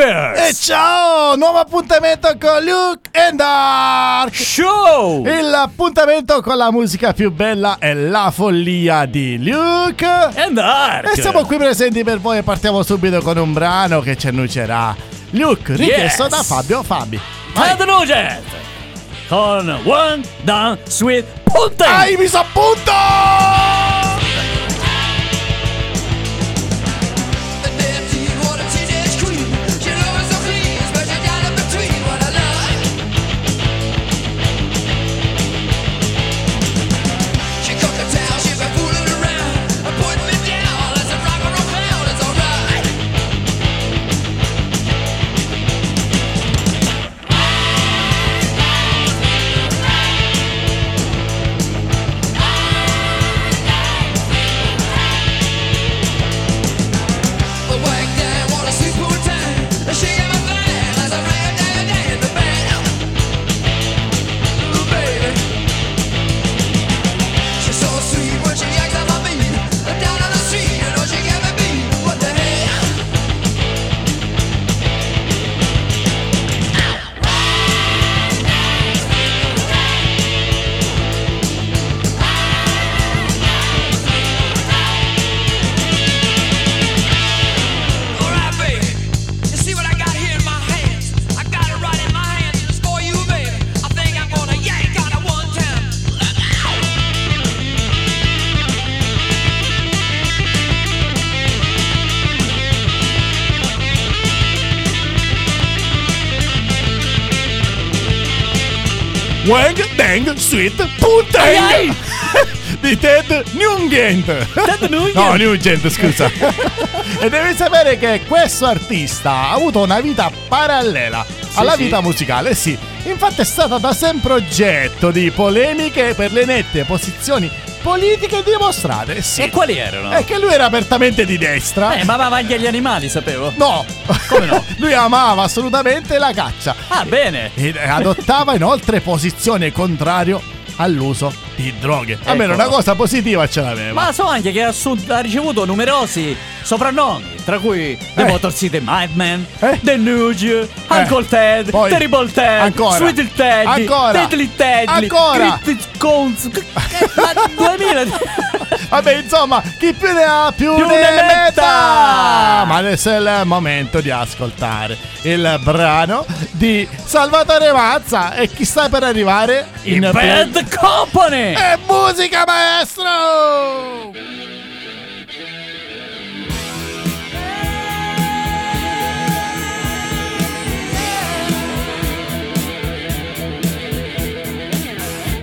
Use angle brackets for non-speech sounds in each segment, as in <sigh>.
Darkers! E ciao! Nuovo appuntamento con Luke and Dark! Show! L'appuntamento con la musica più bella e la follia di Luke and Dark! E siamo qui presenti per voi e partiamo subito con un brano che ci annucerà Luke, richiesto Yes. da Fabio Fabi. Ted Nugent! Con One Down Sweet Punten! Dai, mi s'appunto! Ai! <laughs> di Ted Nugent. Ted <laughs> Nugent? No, Nugent, scusa. <laughs> e devi sapere che questo artista ha avuto una vita parallela alla sì. vita musicale, sì. Infatti è stata da sempre oggetto di polemiche per le nette posizioni politiche dimostrate, sì. E quali erano? È che lui era apertamente di destra. Eh, ma va avanti agli animali, sapevo. No, Come no? <laughs> lui amava assolutamente la caccia. Ah, bene. E adottava inoltre posizione contrario all'uso di droghe. Almeno Ecco. una cosa positiva ce l'aveva. Ma so anche che ha, assun- ha ricevuto numerosi soprannomi, tra cui The Eh. Motor City Madman, Eh. The Nuge, Uncle Ted, Poi- Terrible Ted, Ancora. Sweet Teddy, Ancora. Deadly Teddy, Ancora. Cryptic Cones, ma <laughs> 2000 Vabbè, insomma, chi più ne ha più, Più ne, ne metta. metta. Ma adesso è il momento di ascoltare il brano di Salvatore Mazza e chi sta per arrivare in Bad Company. E musica maestro!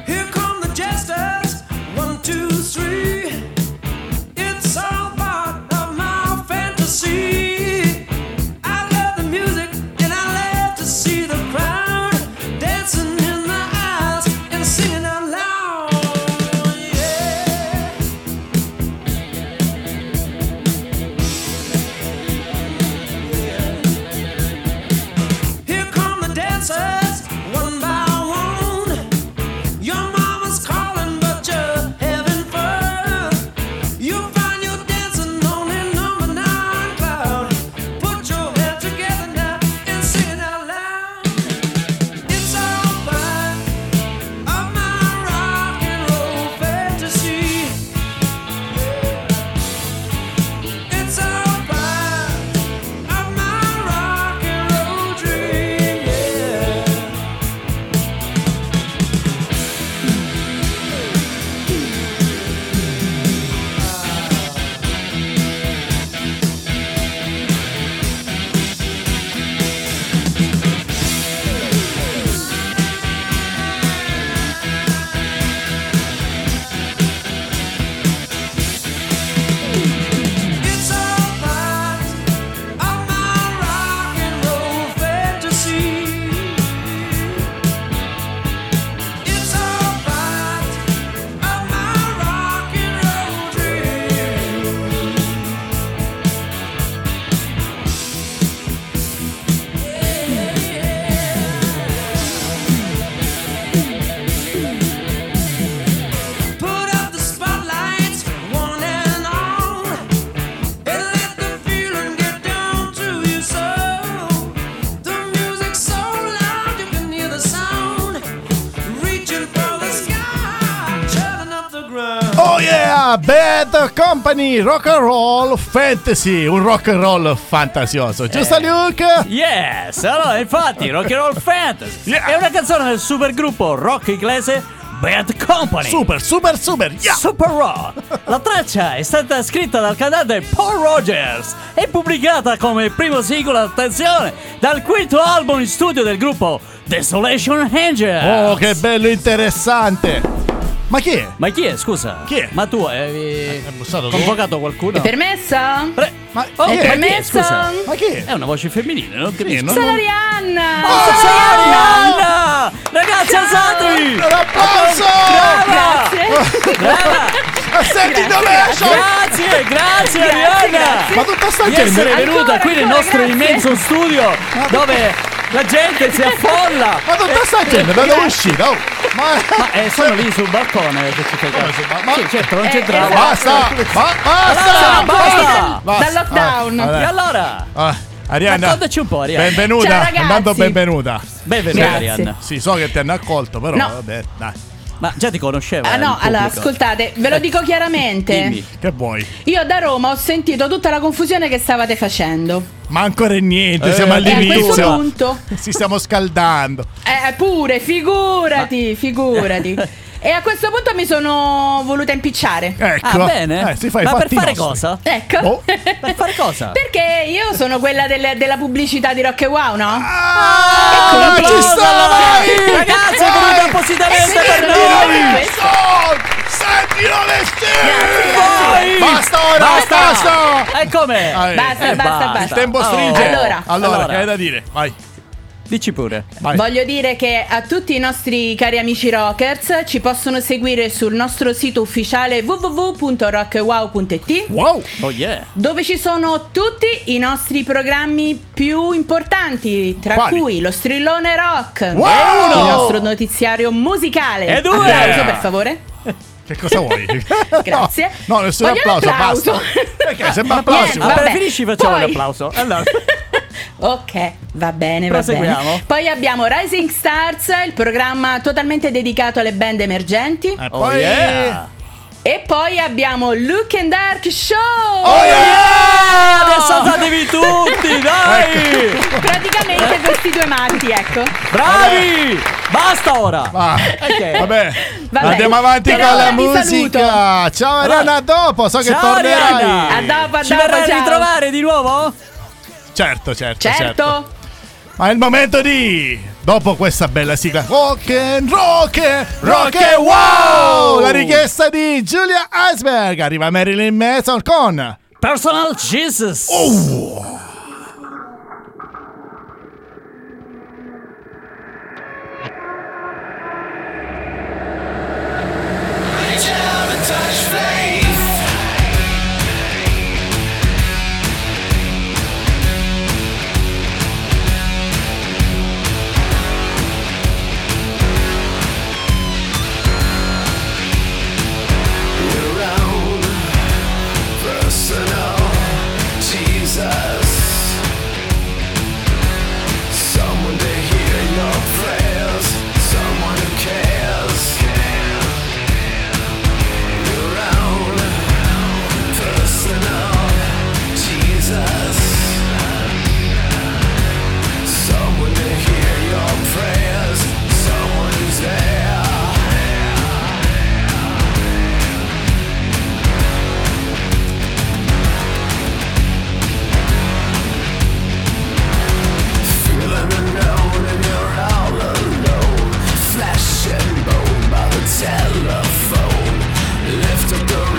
Here come the jesters. One, two, three. Company, rock and roll fantasy, un rock and roll fantasioso, giusto Luke? Yes, allora infatti Rock and Roll Fantasy Yeah. è una canzone del supergruppo rock inglese Bad Company. Super, super, super, yeah! Super Rock. La traccia è stata scritta dal cantante Paul Rogers e pubblicata come primo singolo, attenzione, dal quinto album in studio del gruppo Desolation Angel. Oh, che bello interessante! Ma chi è? Ma chi è, scusa? Chi è? Ma tu hai È bussato tu? convocato qualcuno? È permessa? Pre- Ma Oh, ma è? chi è? Ma chi è? È una voce femminile, non capisco. Non- Sono Arianna! Oh, Sono Arianna! Ragazzi, alzatevi! Un applauso! Brava! Grazie. Brava! Ovation! Grazie, grazie Grazie, Arianna! Ma tutta sta Di gente essere Ancora, venuta qui nel nostro grazie. immenso studio dove la gente si affolla. <laughs> Ma tutta sta gente da dove è uscita? Oh, ma... Ma eh, sono lì sul balcone che ci fai ma- Sì, certo, non Eh, c'entrava. esatto. Basta! Ba- basta! Allora, basta! Dal, Basta. dal lockdown. Ah, E allora? Ah, Arianna, Raccontaci un po', Arianna. benvenuta, Ciao, benvenuta. Benvenuta, Grazie. Arianna. Sì, so che ti hanno accolto, però No. vabbè, dai. Ma già ti conoscevo. Ah eh, no, allora ascoltate, ve lo dico chiaramente. Dimmi. Che vuoi? Io da Roma ho sentito tutta la confusione che stavate facendo. Ma ancora niente, Eh, siamo e a E a questo all'inizio. punto, Ci stiamo scaldando. eh, pure, figurati, figurati. <laughs> E a questo punto mi sono voluta impicciare. Ecco. Ah, bene. Eh, si fa i Ma per fatti fare nostri. cosa? Ecco. Oh. Per fare cosa? Perché io sono quella delle- della pubblicità di Rock e Wow, no? Ah, Ecco, ci applauso. sta vai! Ragazzi, è venuta Vai! appositamente per noi! sì. Sentilo le Vai! Basta ora, Basta! basta! E? Vai. Basta, Eh, basta, Il basta. tempo Oh. stringe. Allora. allora, Allora. che hai da dire? Vai. Dici pure. vai. Voglio dire che a tutti i nostri cari amici rockers ci possono seguire sul nostro sito ufficiale www.rockwow.it Wow! Oh yeah. dove ci sono tutti i nostri programmi più importanti, tra Quali? cui lo strillone rock, Wow! il nostro notiziario musicale. E due! Applauso per favore. Che cosa vuoi? <laughs> Grazie. No, no nessun Voglio un applauso, applauso. basta. Perché sembra Niente, applauso. Ah, Vabbè, preferisci facciamo poi- l'applauso. Allora. <laughs> <laughs> Ok, va bene, va bene. Poi abbiamo Rising Stars, il programma totalmente dedicato alle band emergenti. E Oh poi... yeah. E poi abbiamo Look and Dark Show. Oh yeah! Ah, Adesso alzatevi <laughs> tutti, dai! Praticamente questi due matti, ecco. Bravi! Basta ora! Va. Ok. Vabbè, Vabbè, andiamo avanti per con la musica. Ciao Ariana, a dopo, so che Ciao, tornerai. Arianna. A dopo, a Ci dopo, verrai a ritrovare di nuovo? Certo, certo, Certo. Ma è il momento di dopo questa bella sigla rock and rock and rock and wow! La richiesta di Giulia Iceberg arriva Marilyn Manson con Personal Jesus! Oh. to go.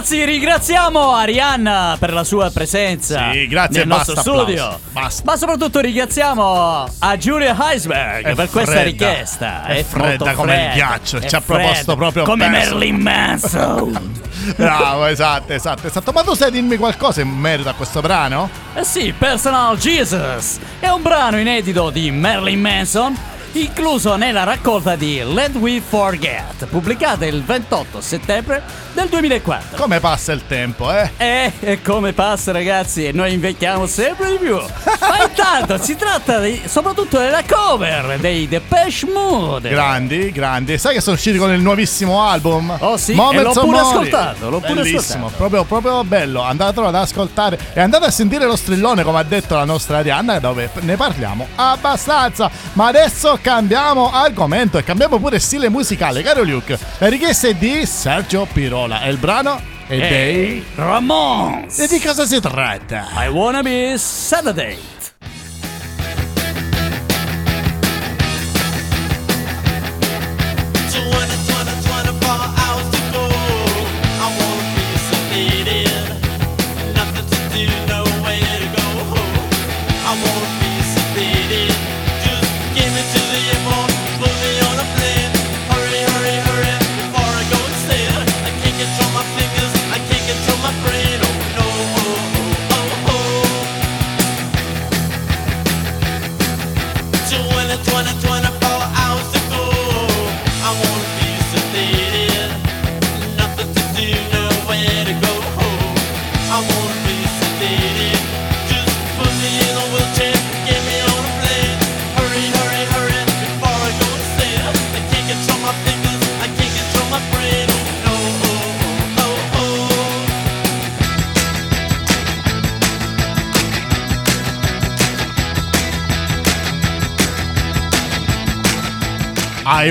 Ragazzi, ringraziamo Arianna per la sua presenza Sì, grazie, nel nostro basta studio. applausi, basta. Ma soprattutto ringraziamo a Giulia Heisberg È per questa fredda, richiesta. è molto fredda come il fredda, ghiaccio, è ci ha proposto proprio come perso. Marilyn Manson. <laughs> Bravo, esatto, esatto, esatto. Ma tu sai dirmi qualcosa in merito a questo brano? Eh sì, Personal Jesus è un brano inedito di Marilyn Manson incluso nella raccolta di Let We Forget, pubblicata il 28 settembre del 2004. Come passa il tempo, eh? Eh, e come passa ragazzi, e noi invecchiamo sempre di più. <laughs> Ma intanto si tratta di- soprattutto della cover dei Depeche Mode. Grandi, grandi. Sai che sono usciti con il nuovissimo album? Oh sì, l'ho pure ascoltato, l'ho pure Bellissimo, ascoltato. proprio, proprio bello. Andatelo ad ascoltare e andate a sentire lo strillone, come ha detto la nostra Arianna, dove ne parliamo abbastanza. Ma adesso cambiamo argomento e cambiamo pure stile musicale, caro Luke. La richiesta è di Sergio Pirola e il brano è dei... Hey, Ramones. E di cosa si tratta? I wanna be Saturday.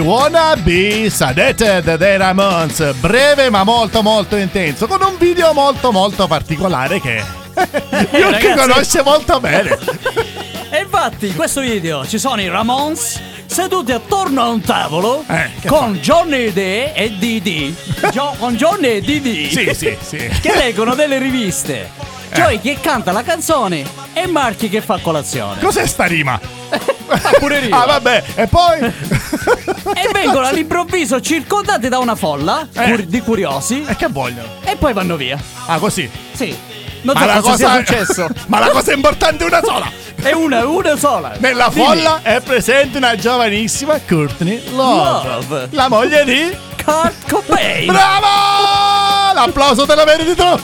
Wanna be Sadeted dei Ramones. Breve ma molto molto intenso, con un video molto molto particolare che <laughs> Luke ragazzi. conosce molto bene. E infatti in questo video ci sono i Ramones seduti attorno a un tavolo Eh, con Johnny D e Didi. Gio- <laughs> con Johnny e Didi. Sì, sì, sì. che leggono delle riviste. Joy che canta la canzone e Marchi che fa colazione. Cos'è sta rima? pure <laughs> rima. Ah, vabbè, e poi E vengono all'improvviso circondati da una folla Eh. cur- di curiosi E che vogliono? e poi vanno via. Ah, così. Sì. Non Ma so la cosa sia cosa successo. <laughs> Ma la cosa importante è una sola. È una, una sola. Nella Dimmi. folla è presente una giovanissima Courtney Love, Love. la moglie di Kurt Cobain. Bravo! L'applauso te lo meriti tu.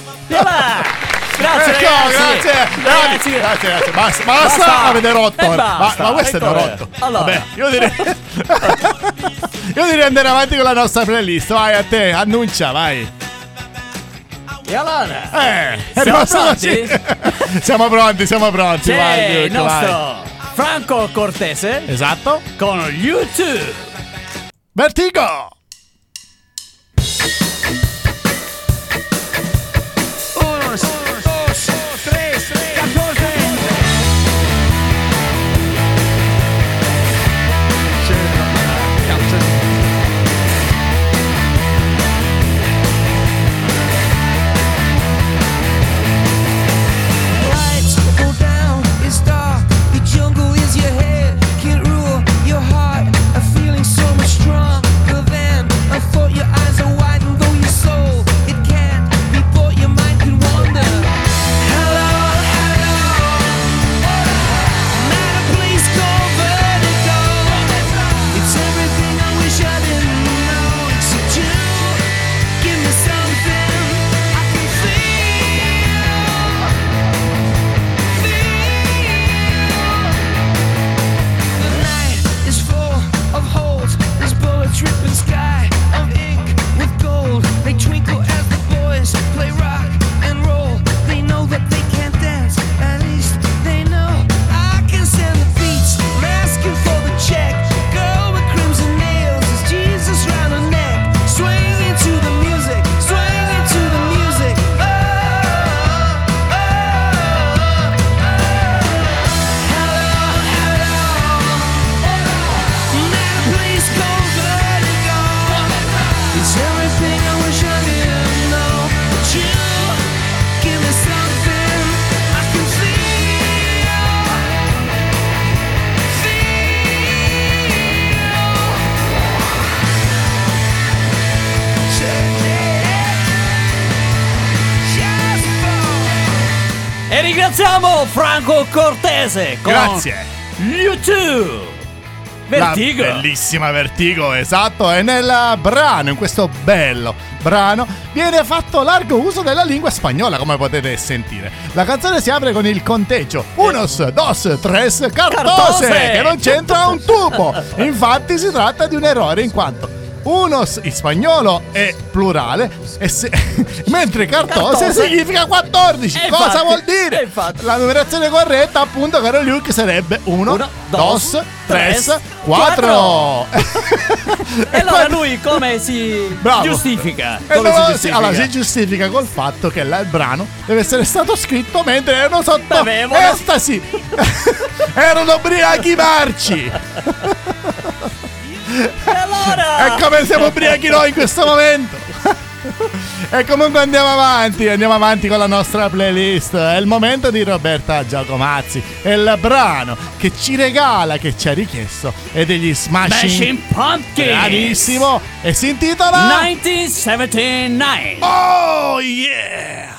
Grazie Ecco, ragazzi. grazie, Ragazzi. grazie, grazie. Basta, basta, Basta. avete rotto. Basta, ma, ma questo è ecco, rotto. allora. Vabbè, io direi. <laughs> io direi andare avanti con la nostra playlist. Vai a te, annuncia, vai. E allora? Eh, <laughs> Siamo pronti? siamo pronti, siamo pronti. C'è vai, il Luke, vai. nostro Franco Cortese Esatto. con YouTube. Vertigo. Ringraziamo Franco Cortese con Grazie. YouTube. Vertigo. La bellissima Vertigo, esatto. E nel brano, in questo bello brano, viene fatto largo uso della lingua spagnola, come potete sentire. La canzone si apre con il conteggio: unos, dos, tres, cartose, Cartose. che non c'entra un tubo. <laughs> Infatti, si tratta di un errore in quanto. Unos in spagnolo è plurale, se- <laughs> mentre cartose, Cartose. significa 14. E Cosa infatti, vuol dire? e infatti. La numerazione corretta, appunto, caro Luke, sarebbe 1, Uno, 2, dos, 3, tres, 4. <laughs> E allora lui come si Bravo. giustifica? Come allora, si giustifica? allora si giustifica col fatto che il brano deve essere stato scritto mentre erano sotto Bevevano. estasi. <laughs> erano ubriachi marci. E allora? È come siamo ubriachi noi in questo momento. E comunque andiamo avanti, andiamo avanti con la nostra playlist. È il momento di Roberta Giacomazzi. È il brano che ci regala, che ci ha richiesto, è degli Smashing. Smashing Pumpkins. Bravissimo! E si intitola 1979. Oh yeah!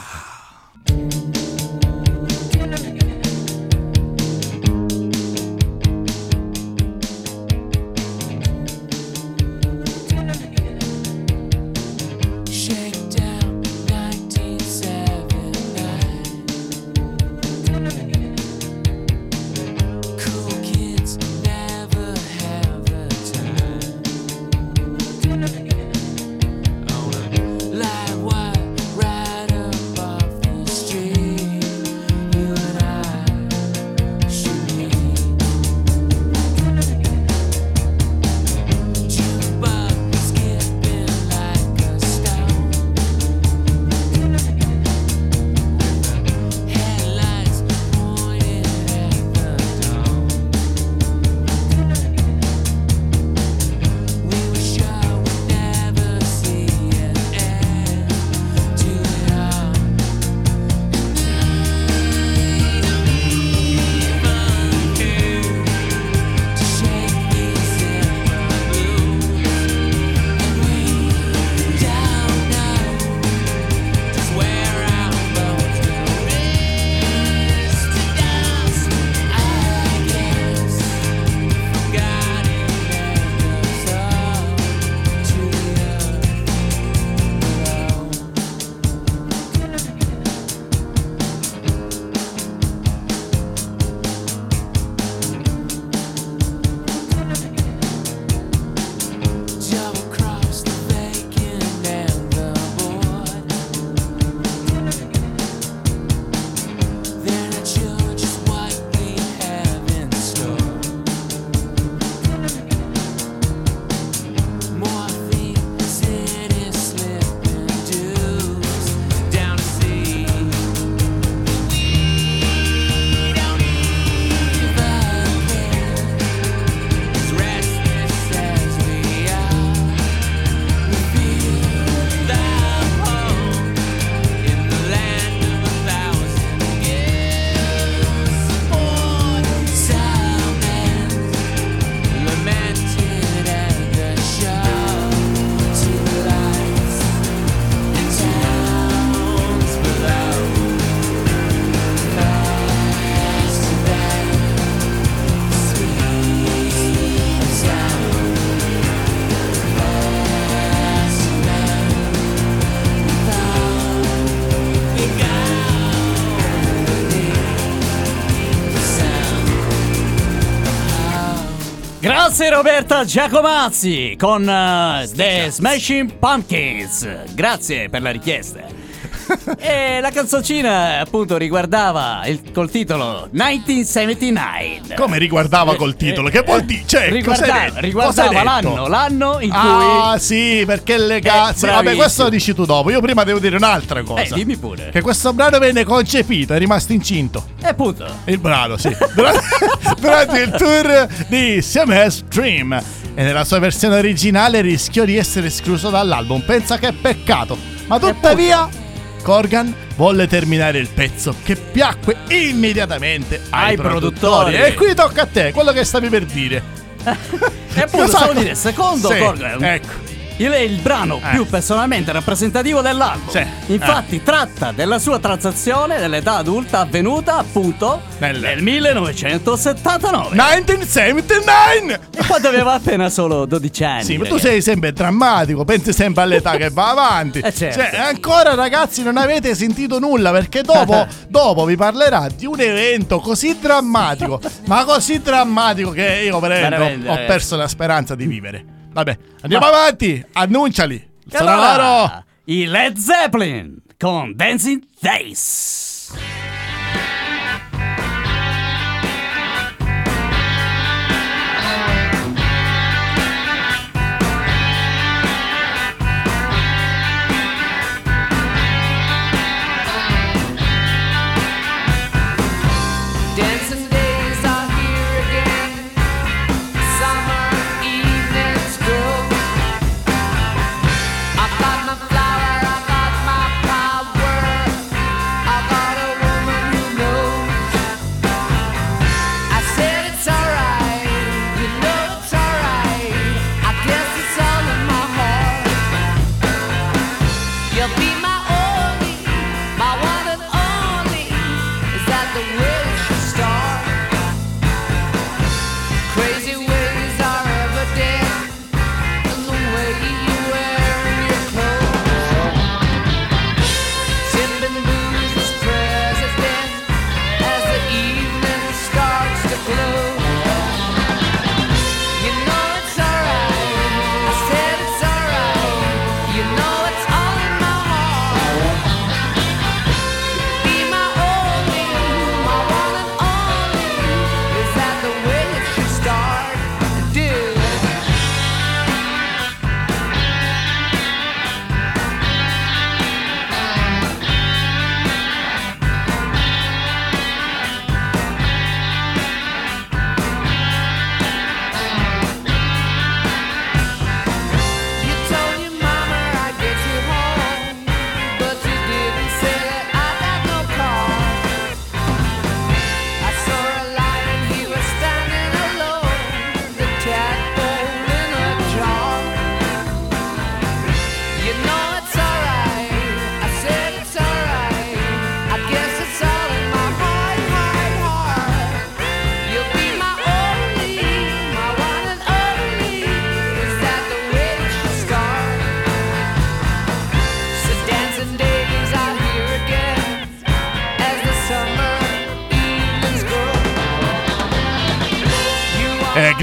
Grazie Roberta Giacomazzi con eh, The Smashing Pumpkins. Grazie per la richiesta. E la canzoncina appunto riguardava il, col titolo 1979. Come riguardava col titolo? Che vuol dire? Cioè, Riguarda- riguardava l'anno, l'anno in cui Ah, sì, perché le cazzo. Eh, Vabbè, questo lo dici tu dopo. Io prima devo dire un'altra cosa. Eh, dimmi pure. Che questo brano venne concepito, è rimasto incinto. E appunto. Il brano, sì. Durante, <laughs> durante il tour di CMS Dream. E nella sua versione originale rischiò di essere escluso dall'album. Pensa che peccato. Ma tuttavia, Corgan volle terminare il pezzo che piacque immediatamente ai, Ai produttori. produttori. E qui tocca a te, quello che stavi per dire. <laughs> E appunto Cosa- stavo dire, secondo Sì, Corgan, Ecco. Il è il brano Eh. più personalmente rappresentativo dell'album. Sì. Infatti tratta della sua transazione dell'età adulta avvenuta appunto Nel- nel 1979. 1979! E quando aveva appena solo 12 anni. Sì, ma tu sei sempre drammatico, pensi sempre all'età che va avanti. <laughs> Eh, certo. Cioè, ancora ragazzi non avete sentito nulla perché dopo, <laughs> dopo vi parlerà di un evento così drammatico, ma così drammatico che io Veramente, ho, ho eh. perso la speranza di vivere. Vabbè, andiamo Ma- avanti, annunciali. Allora. I Led Zeppelin con Dancing Days.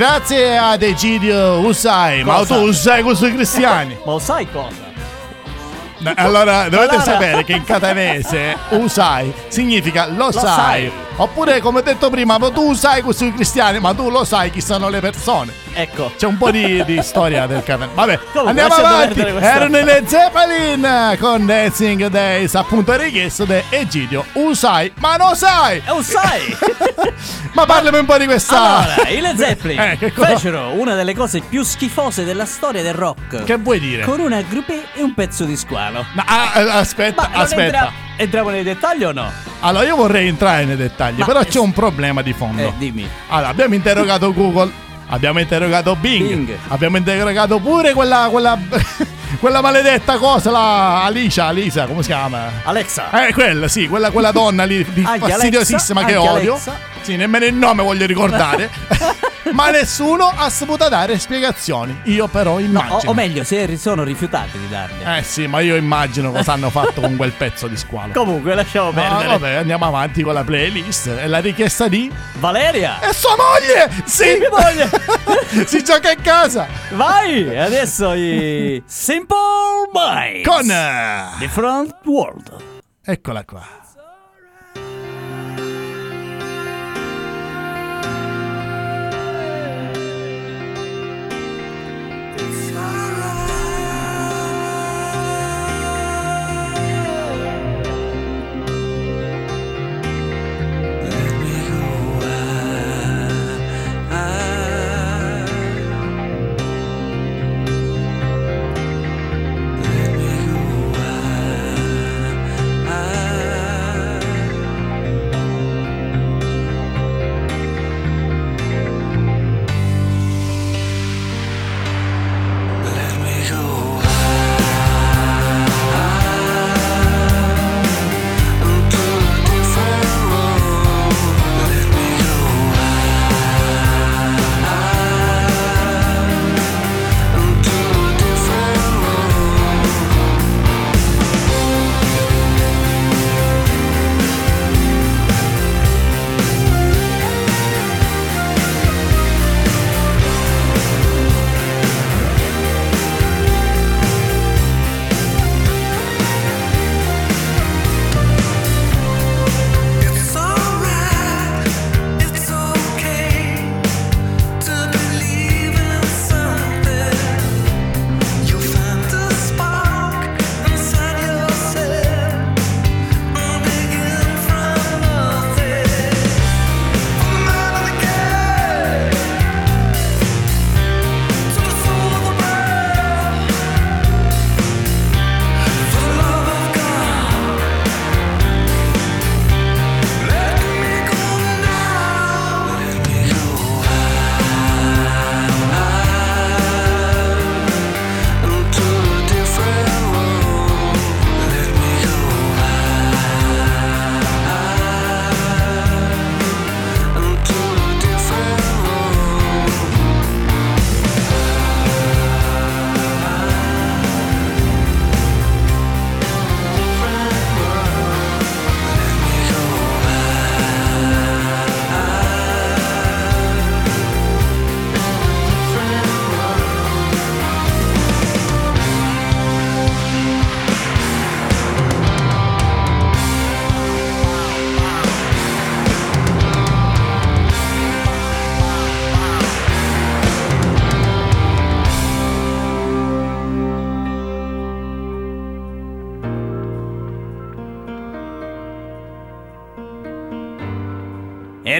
Grazie ad Egidio Usai, ma tu Usai con i cristiani. Ma lo sai cosa? No, Allora, dovete Allora- sapere che in catanese usai significa lo, sai. sai. Oppure, come ho detto prima, ma tu sai questi cristiani, ma tu lo sai chi sono le persone. Ecco. C'è un po' di, di storia del catanese. Vabbè, Comunque, andiamo avanti. Erano i Led Zeppelin con Dancing Days, appunto richiesto da Egidio Usai, ma lo sai. E lo sai! Ma <laughs> parlami un po' di questa. allora, i Led Zeppelin <laughs> Eh, fecero una delle cose più schifose della storia del rock. Che vuoi dire? Con una groupie e un pezzo di squalo. No, ah, ah, aspetta, Ma non aspetta. entra- entriamo nei dettagli o no? Allora, io vorrei entrare nei dettagli, Ma- però c'è un problema di fondo. Eh, dimmi. Allora, abbiamo interrogato Google, abbiamo interrogato Bing, Bing. abbiamo interrogato pure quella, quella, <laughs> quella maledetta cosa, la Alicia, Alisa, come si chiama? Alexa. Eh, quella, sì, quella, quella donna lì di fastidiosissima Alexa, che odio. Alexa. Sì, nemmeno il nome voglio ricordare. <laughs> Ma nessuno ha saputo dare spiegazioni. Io però O, immagino. o meglio, se sono rifiutati di darle. Eh sì, ma io immagino cosa hanno fatto con quel pezzo di squalo. <laughs> Comunque, lasciamo perdere. vabbè, andiamo avanti con la playlist. E la richiesta di. Valeria, E sua moglie! Sì! mia moglie. <laughs> si gioca in casa! vai! E Adesso i Simple Minds. Con. eh, Different World. Eccola qua.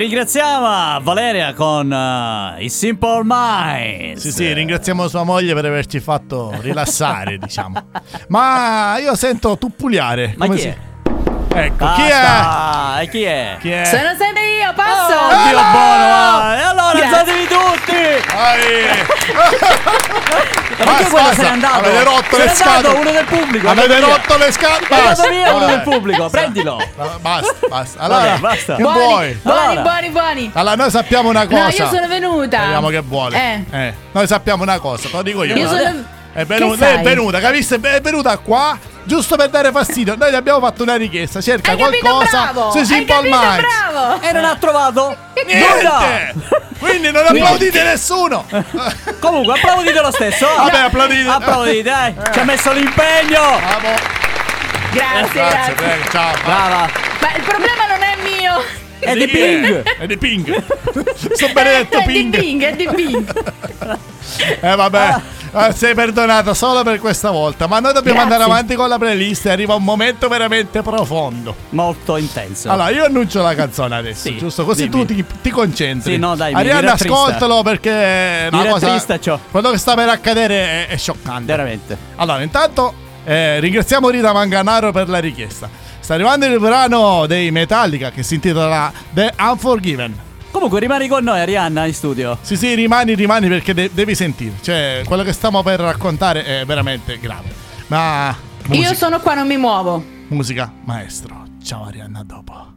Ringraziamo Valeria con eh, i Simple Minds. Sì, sì, ringraziamo sua moglie per averci fatto rilassare, <laughs> diciamo. Ma io sento tuppuliare. Ma come chi si- è? Ecco, chi è? Basta! E chi è? Chi è? Sono sempre io, passo! Oh, Dio buono! E allora Grazie. alzatevi tutti! Ma perché Basta, quello basta. se n'è andato? Avete rotto se le scatole. uno del pubblico! Avete rotto le scatole. Andato via uno del pubblico, prendilo! Basta, basta. Allora, Vabbè, basta. che buoni, vuoi? buoni, Allora. buoni, buoni. Allora, noi sappiamo una cosa. No, io sono venuta. Vediamo che vuole. Eh. Noi sappiamo una cosa, te lo dico io. Io no? sono... È venuta, è venuta, capisci? È venuta qua giusto per dare fastidio. Noi gli abbiamo fatto una richiesta. Cerca Hai capito, qualcosa bravo! sui Hai Simple capito, Minds. bravo! E non ha trovato Niente! nulla! Quindi non applaudite nessuno. Comunque, applaudite lo stesso! eh. Vabbè, applaudite. Applaudite, dai! Ci ha messo l'impegno! Bravo. Grazie, Grazie, grazie. prego, ciao. Brava! Ma il problema non è mio. È di? Ping! È di Ping. Sto benedetto È di Ping. Ping, è di Ping. Eh vabbè, eh, <laughs> sei perdonata solo per questa volta. Ma noi dobbiamo Grazie. andare avanti con la playlist arriva un momento veramente profondo. Molto intenso. Allora, io annuncio la canzone adesso, Sì, giusto? Così dimmi. tu ti, ti concentri. Sì, no, dai, Arianna, ascoltalo perché Mi cosa. ciò. Quello che sta per accadere è, è scioccante. Veramente. Allora, intanto eh, ringraziamo Rita Manganaro per la richiesta. Sta arrivando il brano dei Metallica che si intitola The Unforgiven. Comunque rimani con noi, Arianna, in studio. Sì, sì, rimani, rimani perché de- devi sentire. Cioè, quello che stiamo per raccontare è veramente grave. Ma. Musica, Io sono qua, non mi muovo. musica, maestro. Ciao Arianna, a dopo.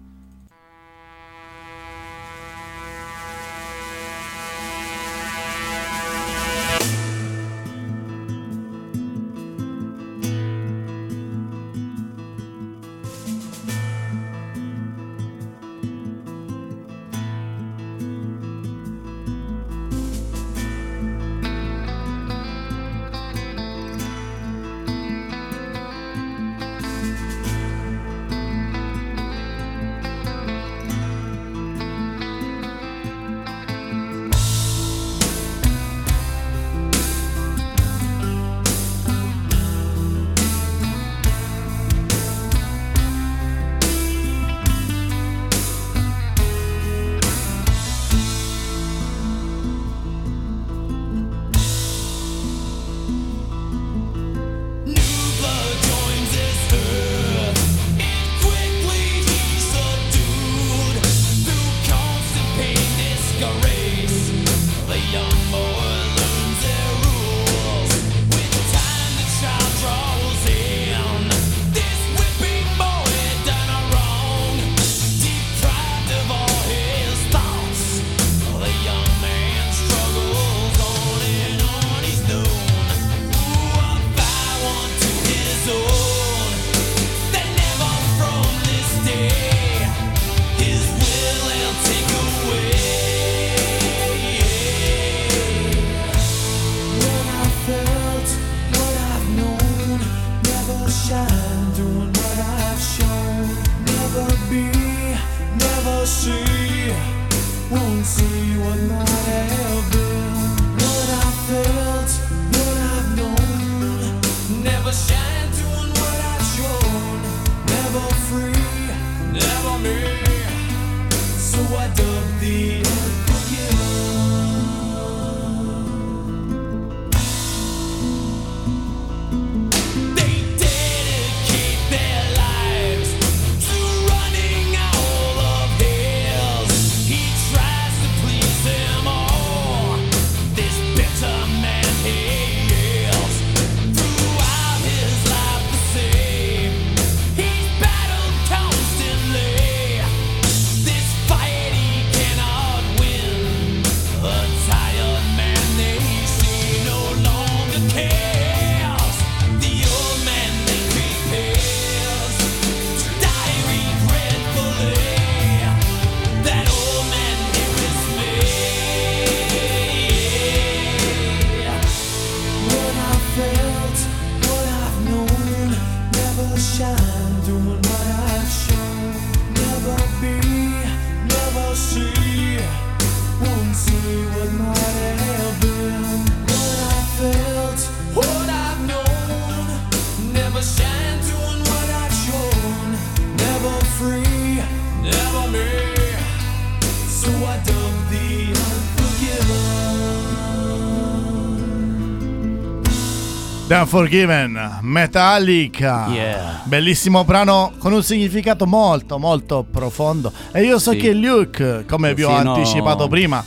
Unforgiven, Metallica. Yeah. Bellissimo brano con un significato molto molto profondo. E io so Sì. che Luke, come vi ho Sì, no. anticipato prima,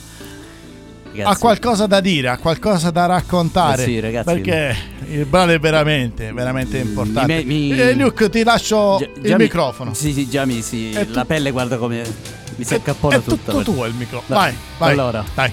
Ragazzi, ha qualcosa da dire, ha qualcosa da raccontare. Eh sì, ragazzi. Perché il brano è veramente, veramente importante. Mi- mi- Eh, Luke, ti lascio già- il mi- microfono. Sì, sì, già mi si. È tu- La pelle, guarda come. Mi si accappona è tutto. tutto tuo il microfono. Vai, vai. allora. Dai.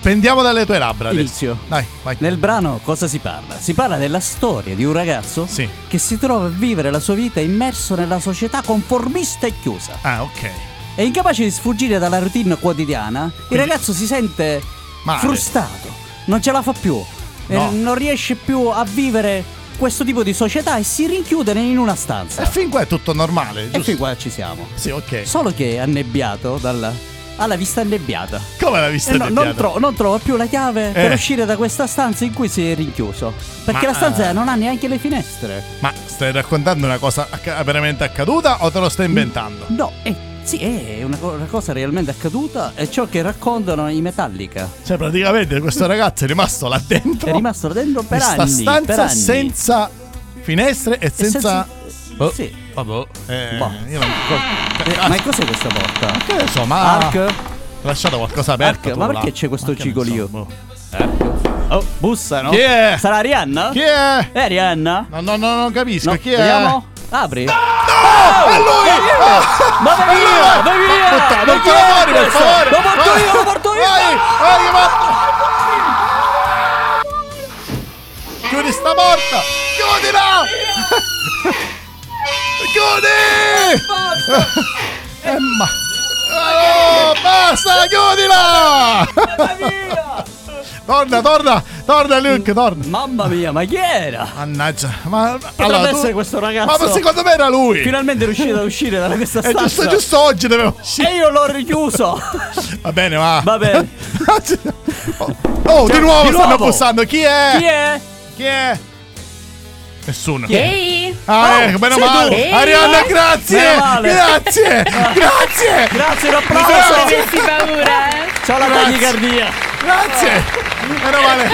Prendiamo dalle tue labbra. Inizio. Dai, vai. Nel brano cosa si parla? Si parla della storia di un ragazzo Sì. che si trova a vivere la sua vita immerso nella società conformista e chiusa. Ah, ok. E incapace di sfuggire dalla routine quotidiana, il ragazzo si sente Male. frustrato, non ce la fa più, e No. non riesce più a vivere questo tipo di società e si rinchiude in una stanza. E fin qua è tutto normale, E giusto? fin qua ci siamo. Sì, ok. Solo che è annebbiato dalla. Ha la vista annebbiata. Come l'ha vista E no- non, annebbiata? tro- non trova più la chiave per Eh. uscire da questa stanza in cui si è rinchiuso. Perché Ma- la stanza non ha neanche le finestre. Ma stai raccontando una cosa acca- veramente accaduta o te lo stai inventando? No, eh, sì, è una, co- una cosa realmente accaduta. È ciò che raccontano i Metallica. Cioè, praticamente questo ragazzo è rimasto là dentro. È rimasto là dentro per in sta anni. stanza per anni. senza finestre e E senza. Oh, Sì. Vabbè, eh, Boh. io non. Eh, ma cos'è questa porta? Che ne so, ma. Arc? Lasciato qualcosa aperto. Arc, ma là. perché c'è questo Ma che cigolio? so, boh. Oh, bussano. Chi è? Sarà Arianna? Chi è? È Arianna? No, no, no, non capisco. No, Chi è? vediamo. Apri. No! È lui! Ma vai via! Vai via! Ma portalo chi è fuori, per favore! Lo porto io, lo porto io! Vai! Vai, che va- Chiudi sta porta! Chiudila! <laughs> Chiudi! Eh, ma... Oh, basta, chiudila! torna, torna, torna Luke, torna. Mamma mia, ma chi era? Mannaggia, ma Potrebbe tu- essere questo ragazzo. Ma secondo me era lui. Finalmente è riuscito a uscire da questa È stanza. giusto, giusto oggi doveva uscire. E io l'ho richiuso. Va bene, va. Va bene. Oh, <laughs> oh, di nuovo di stanno nuovo. bussando. Chi è? Chi è? Chi è? Nessuno. Ehi! Ah, Oh, ecco, meno male. tu. Arianna, grazie. Male. Grazie. <laughs> grazie. Grazie, un Non applauso. avessi paura, eh? C'ho la Grazie. tachicardia. Grazie. Meno male.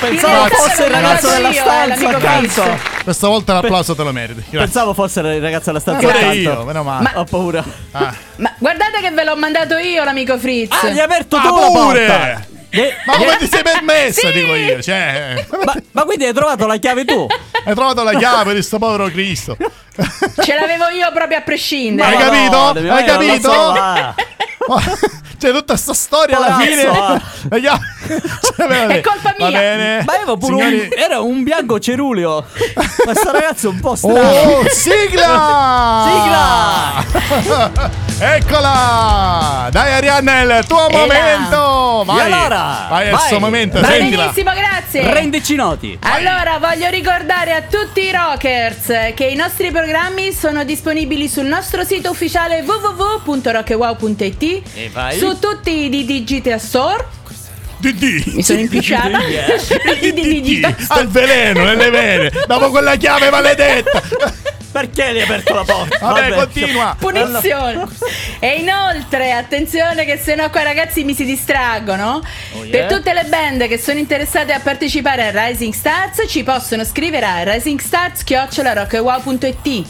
Pensavo fosse il ragazzo della stanza accanto. Questa volta l'applauso te lo meriti. Grazie. Pensavo fosse il ragazzo della stanza accanto. io, meno male. Ho paura. Ah. Ma guardate che ve l'ho mandato io, l'amico Fritz. Ah, gli hai aperto Ah, tu la pure. Gli- Ma come ti sei permessa, Sì. dico io? Cioè, ma, ma quindi hai trovato la chiave tu? hai trovato la chiave di sto povero Cristo. Ce l'avevo io proprio a prescindere. Hai capito? Mia, Hai capito? C'è tutta sta storia alla Palazzo, fine. ah. La chiave- Cioè. È colpa Va mia. bene. Ma avevo pure Signori- un, era un bianco ceruleo. Questo ragazzo è un po' strano. Oh, sigla! Sigla! <laughs> Eccola! Dai Arianna, il tuo là. momento! Vai! E allora? Vai al Vai. suo momento, Va sentila! benissimo, grazie. Rendici noti. Allora, voglio ricordare a tutti i rockers che i nostri programmi sono disponibili sul nostro sito ufficiale www.rockwow.it E vai. su tutti i di Digital Store. DD! Mi sono impicciata. Al veleno, nelle vene! Dopo quella chiave maledetta! Perché gli hai aperto la porta? Vabbè, continua! Punizione. E inoltre, attenzione che se no qua ragazzi mi si distraggono. Oh, yeah. Per tutte le band che sono interessate a partecipare a Rising Stars ci possono scrivere a risingstars.rockwow.it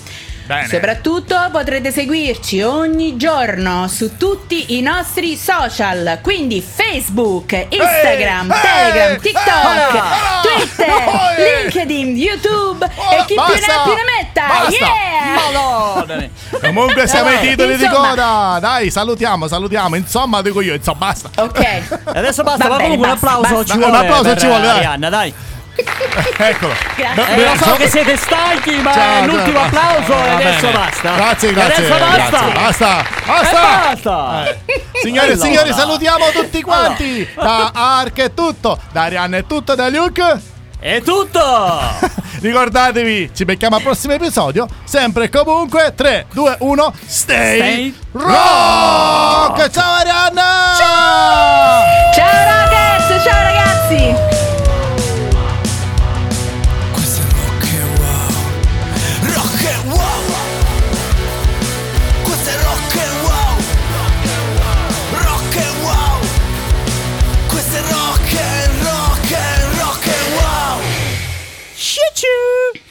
Bene. Soprattutto potrete seguirci ogni giorno su tutti i nostri social, quindi Facebook, Instagram, Ehi, Telegram, ehi, TikTok, ehi, Twitter. LinkedIn, YouTube e chi più ne basta, ha più ne metta. basta. Yeah! Madonna. Comunque siamo Vabbè, titoli di coda! Dai, salutiamo, salutiamo! Insomma, dico io, insomma, basta! Ok. Adesso basta, Va ma bene, comunque un basta, applauso basta. ci Un vuole. applauso per ci vuole, dai. Arianna, dai. <laughs> Eccolo! Grazie. Eh, lo so che siete stanchi, ma Ciao, l'ultimo ciao. applauso Va e adesso bene. basta. Grazie, grazie. Adesso basta. grazie. Basta, E basta. basta. Eh, Signore e Allora. signori, salutiamo <laughs> tutti quanti. Da Ark è tutto, da Arianna è tutto, da Luke. È tutto. <laughs> Ricordatevi, ci becchiamo al prossimo episodio. Sempre e comunque 3, 2, 1, stay, Stay rock! Ciao Arianna! Ciao ragazzi,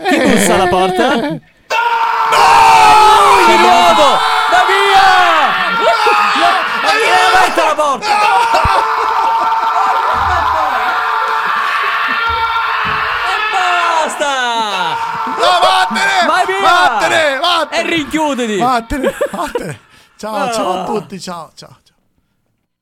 bussa alla <laughs> porta. No! Idioto! Va via! Ma chi è aperta la porta? E basta! No, vattene! Vai via! Vattene! Vattene! E rinchiuditi! Vattene! Vattene! Ciao, ciao a tutti, ciao, ciao.